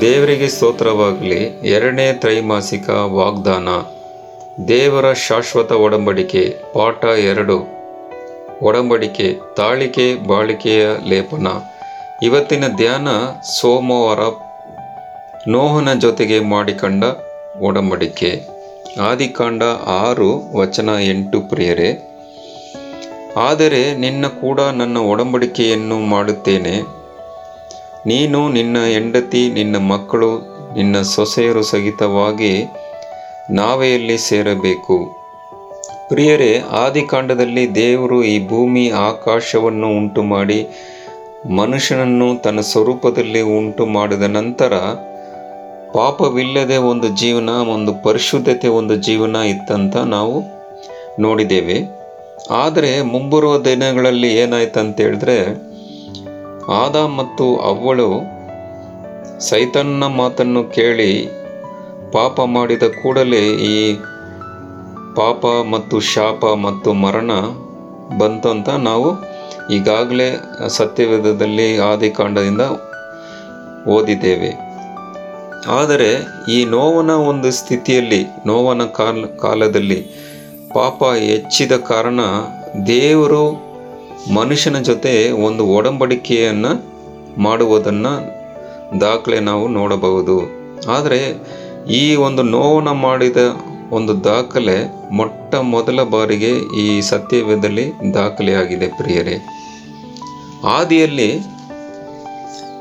ದೇವರಿಗೆ ಸ್ತೋತ್ರವಾಗಲಿ ಎರಡನೇ ತ್ರೈಮಾಸಿಕ ವಾಗ್ದಾನ. ದೇವರ ಶಾಶ್ವತ ಒಡಂಬಡಿಕೆ, ಪಾಠ ಎರಡು. ಒಡಂಬಡಿಕೆ, ತಾಳಿಕೆ, ಬಾಳಿಕೆಯ ಲೇಪನ. ಇವತ್ತಿನ ಧ್ಯಾನ ಸೋಮವಾರ ನೋಹನ ಜೊತೆಗೆ ಮಾಡಿಕೊಂಡ ಒಡಂಬಡಿಕೆ. ಆದಿಕಾಂಡ ಆರು, ವಚನ ಎಂಟು ಪ್ರಿಯರೇ ಆದರೆ ನಿನ್ನ ಕೂಡ ನನ್ನ ಒಡಂಬಡಿಕೆಯನ್ನು ಮಾಡುತ್ತೇನೆ. ನೀನು ನಿನ್ನ ಹೆಂಡತಿ, ನಿನ್ನ ಮಕ್ಕಳು, ನಿನ್ನ ಸೊಸೆಯರು ಸಹಿತವಾಗಿ ನಾವೆಯಲ್ಲಿ ಸೇರಬೇಕು. ಪ್ರಿಯರೇ, ಆದಿಕಾಂಡದಲ್ಲಿ ದೇವರು ಈ ಭೂಮಿ ಆಕಾಶವನ್ನು ಉಂಟು ಮಾಡಿ ಮನುಷ್ಯನನ್ನು ತನ್ನ ಸ್ವರೂಪದಲ್ಲಿ ಉಂಟು ಮಾಡಿದ ನಂತರ ಪಾಪವಿಲ್ಲದೆ ಒಂದು ಜೀವನ, ಒಂದು ಪರಿಶುದ್ಧತೆ, ಒಂದು ಜೀವನ ಇತ್ತಂತ ನಾವು ನೋಡಿದ್ದೇವೆ. ಆದರೆ ಮುಂಬರುವ ದಿನಗಳಲ್ಲಿ ಏನಾಯ್ತು ಅಂತ ಹೇಳಿದ್ರೆ ಆದ ಮತ್ತು ಅವಳು ಸೈತನ್ನ ಮಾತನ್ನು ಕೇಳಿ ಪಾಪ ಮಾಡಿದ ಕೂಡಲೇ ಈ ಪಾಪ ಮತ್ತು ಶಾಪ ಮತ್ತು ಮರಣ ಬಂತು ಅಂತ ನಾವು ಈಗಾಗಲೇ ಸತ್ಯವೇದದಲ್ಲಿ ಆದಿಕಾಂಡದಿಂದ ಓದಿದ್ದೇವೆ. ಆದರೆ ಈ ನೋವನ ಒಂದು ಸ್ಥಿತಿಯಲ್ಲಿ, ನೋವನ ಕಾಲ, ಕಾಲದಲ್ಲಿ ಪಾಪ ಹೆಚ್ಚಿದ ಕಾರಣ ದೇವರು ಮನುಷ್ಯನ ಜೊತೆ ಒಂದು ಒಡಂಬಡಿಕೆಯನ್ನು ಮಾಡುವುದನ್ನು ದಾಖಲೆ ನಾವು ನೋಡಬಹುದು. ಆದರೆ ಈ ಒಂದು ನೋವನ್ನು ಮಾಡಿದ ಒಂದು ದಾಖಲೆ ಮೊಟ್ಟ ಮೊದಲ ಬಾರಿಗೆ ಈ ಸತ್ಯವೇದದಲ್ಲಿ ದಾಖಲೆಯಾಗಿದೆ ಪ್ರಿಯರೇ. ಆದಿಯಲ್ಲಿ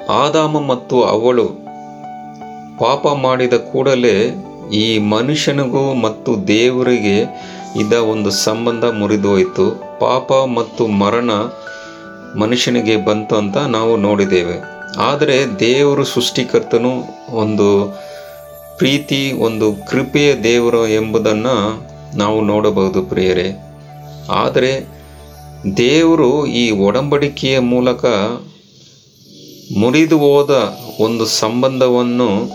ಆದಾಮ ಮತ್ತು ಅವಳು ಪಾಪ ಮಾಡಿದ ಕೂಡಲೇ ಈ ಮನುಷ್ಯನಿಗೂ ಮತ್ತು ದೇವರಿಗೆ ಇದ್ದ ಒಂದು ಸಂಬಂಧ ಮುರಿದೋಯ್ತು. ಪಾಪ ಮತ್ತು ಮರಣ ಮನುಷ್ಯನಿಗೆ ಬಂತು ಅಂತ ನಾವು ನೋಡಿದ್ದೇವೆ. ಆದರೆ ದೇವರು ಸೃಷ್ಟಿಕರ್ತನು ಒಂದು ಪ್ರೀತಿ, ಒಂದು ಕೃಪೆಯ ದೇವರು ಎಂಬುದನ್ನು ನಾವು ನೋಡಬಹುದು ಪ್ರಿಯರೇ. ಆದರೆ ದೇವರು ಈ ಒಡಂಬಡಿಕೆಯ ಮೂಲಕ ಮುರಿದು ಹೋದ ಒಂದು ಸಂಬಂಧವನ್ನು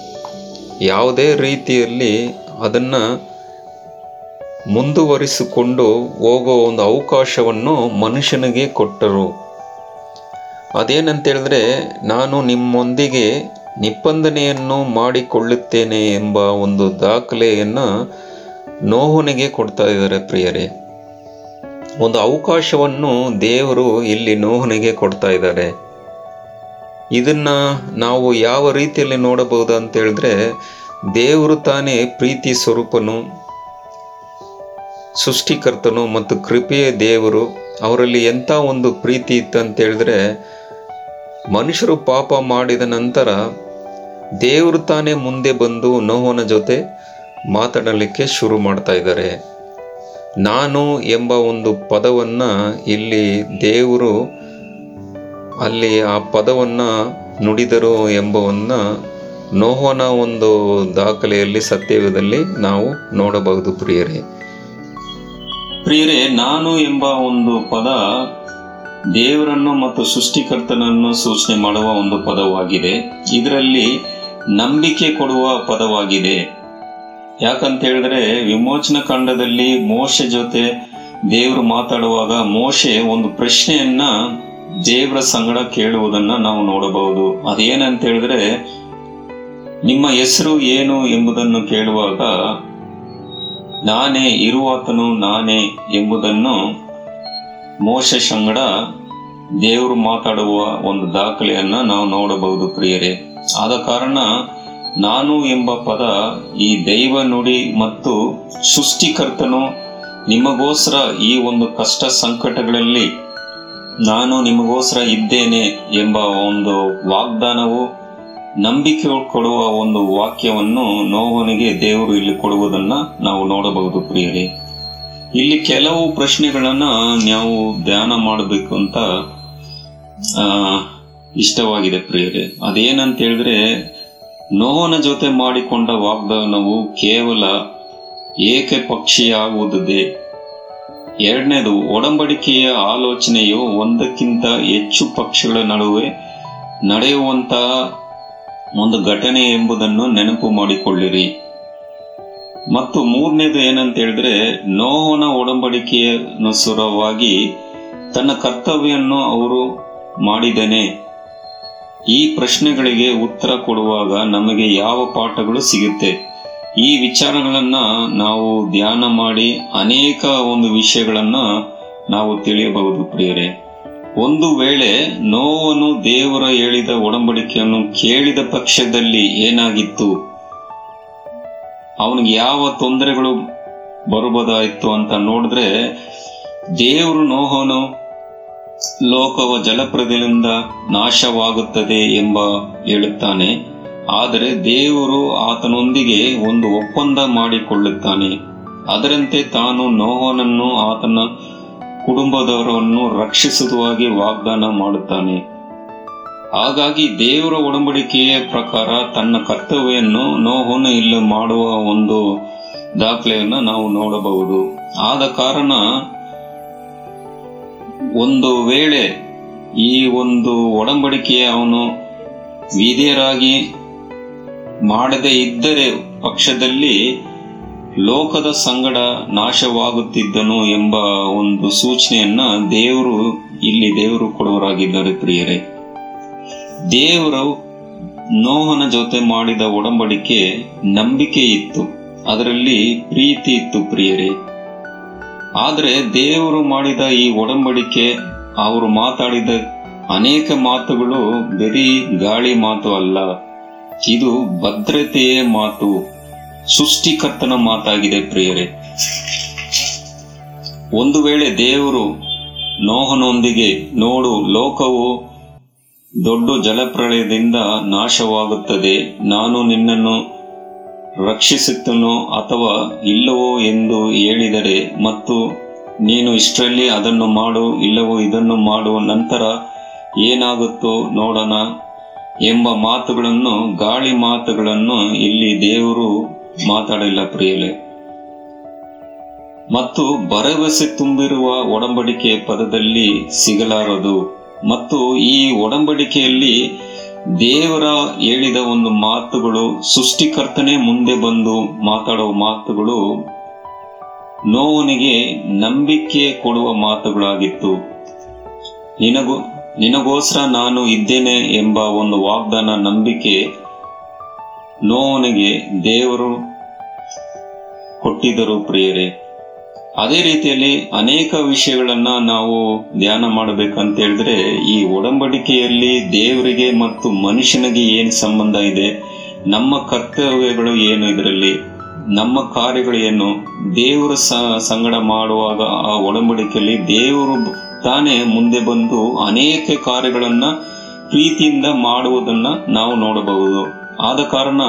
ಯಾವುದೇ ರೀತಿಯಲ್ಲಿ ಅದನ್ನು ಮುಂದುವರಿಸಿಕೊಂಡು ಹೋಗೋ ಒಂದು ಅವಕಾಶವನ್ನು ಮನುಷ್ಯನಿಗೆ ಕೊಟ್ಟರು. ಅದೇನಂತೇಳಿದ್ರೆ, ನಾನು ನಿಮ್ಮೊಂದಿಗೆ ನಿಬಂಧನೆಯನ್ನು ಮಾಡಿಕೊಳ್ಳುತ್ತೇನೆ ಎಂಬ ಒಂದು ದಾಖಲೆಯನ್ನು ನೋಹನಿಗೆ ಕೊಡ್ತಾ ಇದ್ದಾರೆ ಪ್ರಿಯರೇ. ಒಂದು ಅವಕಾಶವನ್ನು ದೇವರು ಇಲ್ಲಿ ನೋಹನಿಗೆ ಕೊಡ್ತಾ ಇದ್ದಾರೆ. ಇದನ್ನು ನಾವು ಯಾವ ರೀತಿಯಲ್ಲಿ ನೋಡಬಹುದು ಅಂತ ಹೇಳಿದ್ರೆ ದೇವರು ತಾನೇ ಪ್ರೀತಿ ಸ್ವರೂಪನು ಸೃಷ್ಟಿಕರ್ತನು ಮತ್ತು ಕೃಪೆಯ ದೇವರು ಅವರಲ್ಲಿ ಎಂಥ ಒಂದು ಪ್ರೀತಿ ಇತ್ತು ಅಂತ ಹೇಳಿದ್ರೆ ಮನುಷ್ಯರು ಪಾಪ ಮಾಡಿದ ನಂತರ ದೇವರು ತಾನೇ ಮುಂದೆ ಬಂದು ನೋಹನ ಜೊತೆ ಮಾತಾಡಲಿಕ್ಕೆ ಶುರು ಮಾಡ್ತಾ ಇದ್ದಾರೆ. ನಾನು ಎಂಬ ಒಂದು ಪದವನ್ನು ಇಲ್ಲಿ ದೇವರು ಅಲ್ಲಿ ಆ ಪದವನ್ನು ನುಡಿದರು ಎಂಬವನ್ನು ನೋಹನ ಒಂದು ದಾಖಲೆಯಲ್ಲಿ ಸತ್ಯವದಲ್ಲಿ ನಾವು ನೋಡಬಹುದು ಪ್ರಿಯರೇ. ಪ್ರಿಯರೇ, ನಾನು ಎಂಬ ಒಂದು ಪದ ದೇವರನ್ನು ಮತ್ತು ಸೃಷ್ಟಿಕರ್ತನನ್ನು ಸೂಚನೆ ಮಾಡುವ ಒಂದು ಪದವಾಗಿದೆ. ಇದರಲ್ಲಿ ನಂಬಿಕೆ ಕೊಡುವ ಪದವಾಗಿದೆ. ಯಾಕಂತ ಹೇಳಿದ್ರೆ, ವಿಮೋಚನ ಕಾಂಡದಲ್ಲಿ ಮೋಶೆ ಜೊತೆ ದೇವರು ಮಾತಾಡುವಾಗ ಮೋಶೆ ಒಂದು ಪ್ರಶ್ನೆಯನ್ನ ದೇವರ ಸಂಗಡ ಕೇಳುವುದನ್ನ ನಾವು ನೋಡಬಹುದು. ಅದೇನಂತ ಹೇಳಿದ್ರೆ, ನಿಮ್ಮ ಹೆಸರು ಏನು ಎಂಬುದನ್ನು ಕೇಳುವಾಗ ನಾನೇ ಇರುವಾತನು ನಾನೇ ಎಂಬುದನ್ನು ಮೋಶ ಸಂಗಡ ದೇವರು ಮಾತಾಡುವ ಒಂದು ದಾಖಲೆಯನ್ನ ನಾವು ನೋಡಬಹುದು ಪ್ರಿಯರೇ. ಆದ ಕಾರಣ ನಾನು ಎಂಬ ಪದ ಈ ದೈವ ನುಡಿ ಮತ್ತು ಸೃಷ್ಟಿಕರ್ತನು ನಿಮಗೋಸ್ಕರ ಈ ಒಂದು ಕಷ್ಟ ಸಂಕಟಗಳಲ್ಲಿ ನಾನು ನಿಮಗೋಸ್ಕರ ಇದ್ದೇನೆ ಎಂಬ ಒಂದು ವಾಗ್ದಾನವು ನಂಬಿಕೆ ಕೊಡುವ ಒಂದು ವಾಕ್ಯವನ್ನು ನೋವನಿಗೆ ದೇವರು ಇಲ್ಲಿ ಕೊಡುವುದನ್ನ ನಾವು ನೋಡಬಹುದು ಪ್ರಿಯರೇ. ಇಲ್ಲಿ ಕೆಲವು ಪ್ರಶ್ನೆಗಳನ್ನ ನಾವು ಧ್ಯಾನ ಮಾಡಬೇಕು ಅಂತ ಇಷ್ಟವಾಗಿದೆ ಪ್ರಿಯರೇ. ಅದೇನಂತ ಹೇಳಿದ್ರೆ ನೋವನ ಜೊತೆ ಮಾಡಿಕೊಂಡ ವಾಗ್ದಾನವು ಕೇವಲ ಏಕಪಕ್ಷೀಯಾಗುವುದೇ. ಎರಡನೇದು, ಒಡಂಬಡಿಕೆಯ ಆಲೋಚನೆಯು ಒಂದಕ್ಕಿಂತ ಹೆಚ್ಚು ಪಕ್ಷಗಳ ನಡುವೆ ನಡೆಯುವಂತಹ ಒಂದು ಘಟನೆ ಎಂಬುದನ್ನು ನೆನಪು ಮಾಡಿಕೊಳ್ಳಿರಿ. ಮತ್ತು ಮೂರನೇದು ಏನಂತ ಹೇಳಿದ್ರೆ ನೋವನ ಒಡಂಬಡಿಕೆಯ ನುಸುರವಾಗಿ ತನ್ನ ಕರ್ತವ್ಯವನ್ನು ಅವರು ಮಾಡಿದನೆ ಈ ಪ್ರಶ್ನೆಗಳಿಗೆ ಉತ್ತರ ಕೊಡುವಾಗ ನಮಗೆ ಯಾವ ಪಾಠಗಳು ಸಿಗುತ್ತೆ? ಈ ವಿಚಾರಗಳನ್ನು ನಾವು ಧ್ಯಾನ ಮಾಡಿ ಅನೇಕ ಒಂದು ವಿಷಯಗಳನ್ನು ನಾವು ತಿಳಿಯಬಹುದು ಪ್ರಿಯರೇ. ಒಂದು ವೇಳೆ ನೋವನು ದೇವರ ಹೇಳಿದ ಒಡಂಬಡಿಕೆಯನ್ನು ಕೇಳಿದ ಪಕ್ಷದಲ್ಲಿ ಏನಾಗಿತ್ತು? ಅವನಿಗೆ ಯಾವ ತೊಂದರೆಗಳು ಬರಬಹುದಾಯಿತು ಅಂತ ನೋಡಿದ್ರೆ, ದೇವರು ನೋಹನು ಲೋಕವ ಜಲಪ್ರದೆಯಿಂದ ನಾಶವಾಗುತ್ತದೆ ಎಂಬ ಹೇಳುತ್ತಾನೆ. ಆದರೆ ದೇವರು ಆತನೊಂದಿಗೆ ಒಂದು ಒಪ್ಪಂದ ಮಾಡಿಕೊಳ್ಳುತ್ತಾನೆ. ಅದರಂತೆ ತಾನು ನೋಹನನ್ನು ಆತನ ಕುಟುಂಬದವರನ್ನು ರಕ್ಷಿಸುವುದಾಗಿ ವಾಗ್ದಾನ ಮಾಡುತ್ತಾನೆ. ಹಾಗಾಗಿ ದೇವರ ಒಡಂಬಡಿಕೆಯ ಪ್ರಕಾರ ತನ್ನ ಕರ್ತವ್ಯವನ್ನು ನೋವನ್ನು ಇಲ್ಲಿ ಮಾಡುವ ಒಂದು ದಾಖಲೆಯನ್ನು ನಾವು ನೋಡಬಹುದು. ಆದ ಕಾರಣ ಒಂದು ವೇಳೆ ಈ ಒಂದು ಒಡಂಬಡಿಕೆಯ ಅವನು ವಿಧೇಯರಾಗಿ ಮಾಡದೇ ಇದ್ದರೆ ಪಕ್ಷದಲ್ಲಿ ಲೋಕದ ಸಂಗಡ ನಾಶವಾಗುತ್ತಿದ್ದನು ಎಂಬ ಒಂದು ಸೂಚನೆಯನ್ನ ದೇವರು ಇಲ್ಲಿ ದೇವರು ಕೊಡುವರಾಗಿದ್ದಾರೆ ಪ್ರಿಯರೇ. ದೇವರು ನೋಹನ ಜೊತೆ ಮಾಡಿದ ಒಡಂಬಡಿಕೆ ನಂಬಿಕೆ ಇತ್ತು, ಅದರಲ್ಲಿ ಪ್ರೀತಿ ಇತ್ತು ಪ್ರಿಯರೇ. ಆದರೆ ದೇವರು ಮಾಡಿದ ಈ ಒಡಂಬಡಿಕೆ, ಅವರು ಮಾತಾಡಿದ ಅನೇಕ ಮಾತುಗಳು, ಬರೀ ಗಾಳಿ ಮಾತು ಅಲ್ಲ, ಇದು ಭದ್ರತೆಯೇ ಮಾತು. ಸೃಷ್ಟಿಕರ್ತನ ಮಾತಾಗಿದೆ ಪ್ರಿಯರೇ. ಒಂದು ವೇಳೆ ದೇವರು ನೋಹನೊಂದಿಗೆ ನೋಡು, ಲೋಕವು ದೊಡ್ಡ ಜಲಪ್ರಳಯದಿಂದ ನಾಶವಾಗುತ್ತದೆ. ನಾನು ನಿನ್ನನ್ನು ರಕ್ಷಿಸುತ್ತನೋ ಅಥವಾ ಇಲ್ಲವೋ ಎಂದು ಹೇಳಿದರೆ ಮತ್ತು ನೀನು ಇಷ್ಟರಲ್ಲಿ ಅದನ್ನು ಮಾಡು, ಇಲ್ಲವೋ ಇದನ್ನು ಮಾಡು, ನಂತರ ಏನಾಗುತ್ತೋ ನೋಡೋಣ ಎಂಬ ಮಾತುಗಳನ್ನು, ಗಾಳಿ ಮಾತುಗಳನ್ನು ಇಲ್ಲಿ ದೇವರು ಮಾತಾಡಿಲ್ಲ ಪ್ರಿಯಲೆ ಮತ್ತು ಭರವಸೆ ತುಂಬಿರುವ ಒಡಂಬಡಿಕೆ ಪದದಲ್ಲಿ ಸಿಗಲಾರದು. ಮತ್ತು ಈ ಒಡಂಬಡಿಕೆಯಲ್ಲಿ ದೇವರ ಹೇಳಿದ ಒಂದು ಮಾತುಗಳು ಸೃಷ್ಟಿಕರ್ತನೇ ಮುಂದೆ ಬಂದು ಮಾತಾಡುವ ಮಾತುಗಳು ನೋವನಿಗೆ ನಂಬಿಕೆ ಕೊಡುವ ಮಾತುಗಳಾಗಿತ್ತು. ನಿನಗೋ, ನಿನಗೋಸ್ಕರ ನಾನು ಇದ್ದೇನೆ ಎಂಬ ಒಂದು ವಾಗ್ದಾನ ನಂಬಿಕೆ ನೋವನಿಗೆ ದೇವರು ಕೊಟ್ಟಿದ್ದರು ಪ್ರಿಯರೇ. ಅದೇ ರೀತಿಯಲ್ಲಿ ಅನೇಕ ವಿಷಯಗಳನ್ನ ನಾವು ಧ್ಯಾನ ಮಾಡಬೇಕಂತ ಹೇಳಿದ್ರೆ, ಈ ಒಡಂಬಡಿಕೆಯಲ್ಲಿ ದೇವರಿಗೆ ಮತ್ತು ಮನುಷ್ಯನಿಗೆ ಏನು ಸಂಬಂಧ ಇದೆ, ನಮ್ಮ ಕರ್ತವ್ಯಗಳು ಏನು ಇದರಲ್ಲಿ, ನಮ್ಮ ಕಾರ್ಯಗಳು ಏನು, ದೇವರ ಸಂಗಡ ಮಾಡುವಾಗ ಆ ಒಡಂಬಡಿಕೆಯಲ್ಲಿ ದೇವರು ತಾನೇ ಮುಂದೆ ಬಂದು ಅನೇಕ ಕಾರ್ಯಗಳನ್ನ ಪ್ರೀತಿಯಿಂದ ಮಾಡುವುದನ್ನ ನಾವು ನೋಡಬಹುದು. ಆದ ಕಾರಣ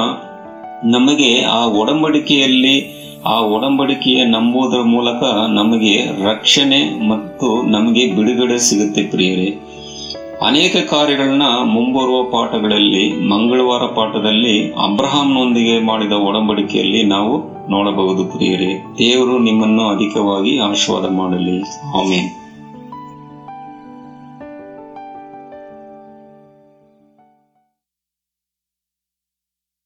ನಮಗೆ ಆ ಒಡಂಬಡಿಕೆಯಲ್ಲಿ, ಆ ಒಡಂಬಡಿಕೆಯ ನಂಬುವುದರ ಮೂಲಕ ನಮಗೆ ರಕ್ಷಣೆ ಮತ್ತು ನಮಗೆ ಬಿಡುಗಡೆ ಸಿಗುತ್ತೆ ಪ್ರಿಯರೇ. ಅನೇಕ ಕಾರ್ಯಗಳನ್ನ ಮುಂಬರುವ ಪಾಠಗಳಲ್ಲಿ, ಮಂಗಳವಾರ ಪಾಠದಲ್ಲಿ ಅಬ್ರಹಾಂನೊಂದಿಗೆ ಮಾಡಿದ ಒಡಂಬಡಿಕೆಯಲ್ಲಿ ನಾವು ನೋಡಬಹುದು ಪ್ರಿಯರೇ. ದೇವರು ನಿಮ್ಮನ್ನು ಅಧಿಕವಾಗಿ ಆಶೀರ್ವಾದ ಮಾಡಲಿ. ಆಮೇಲೆ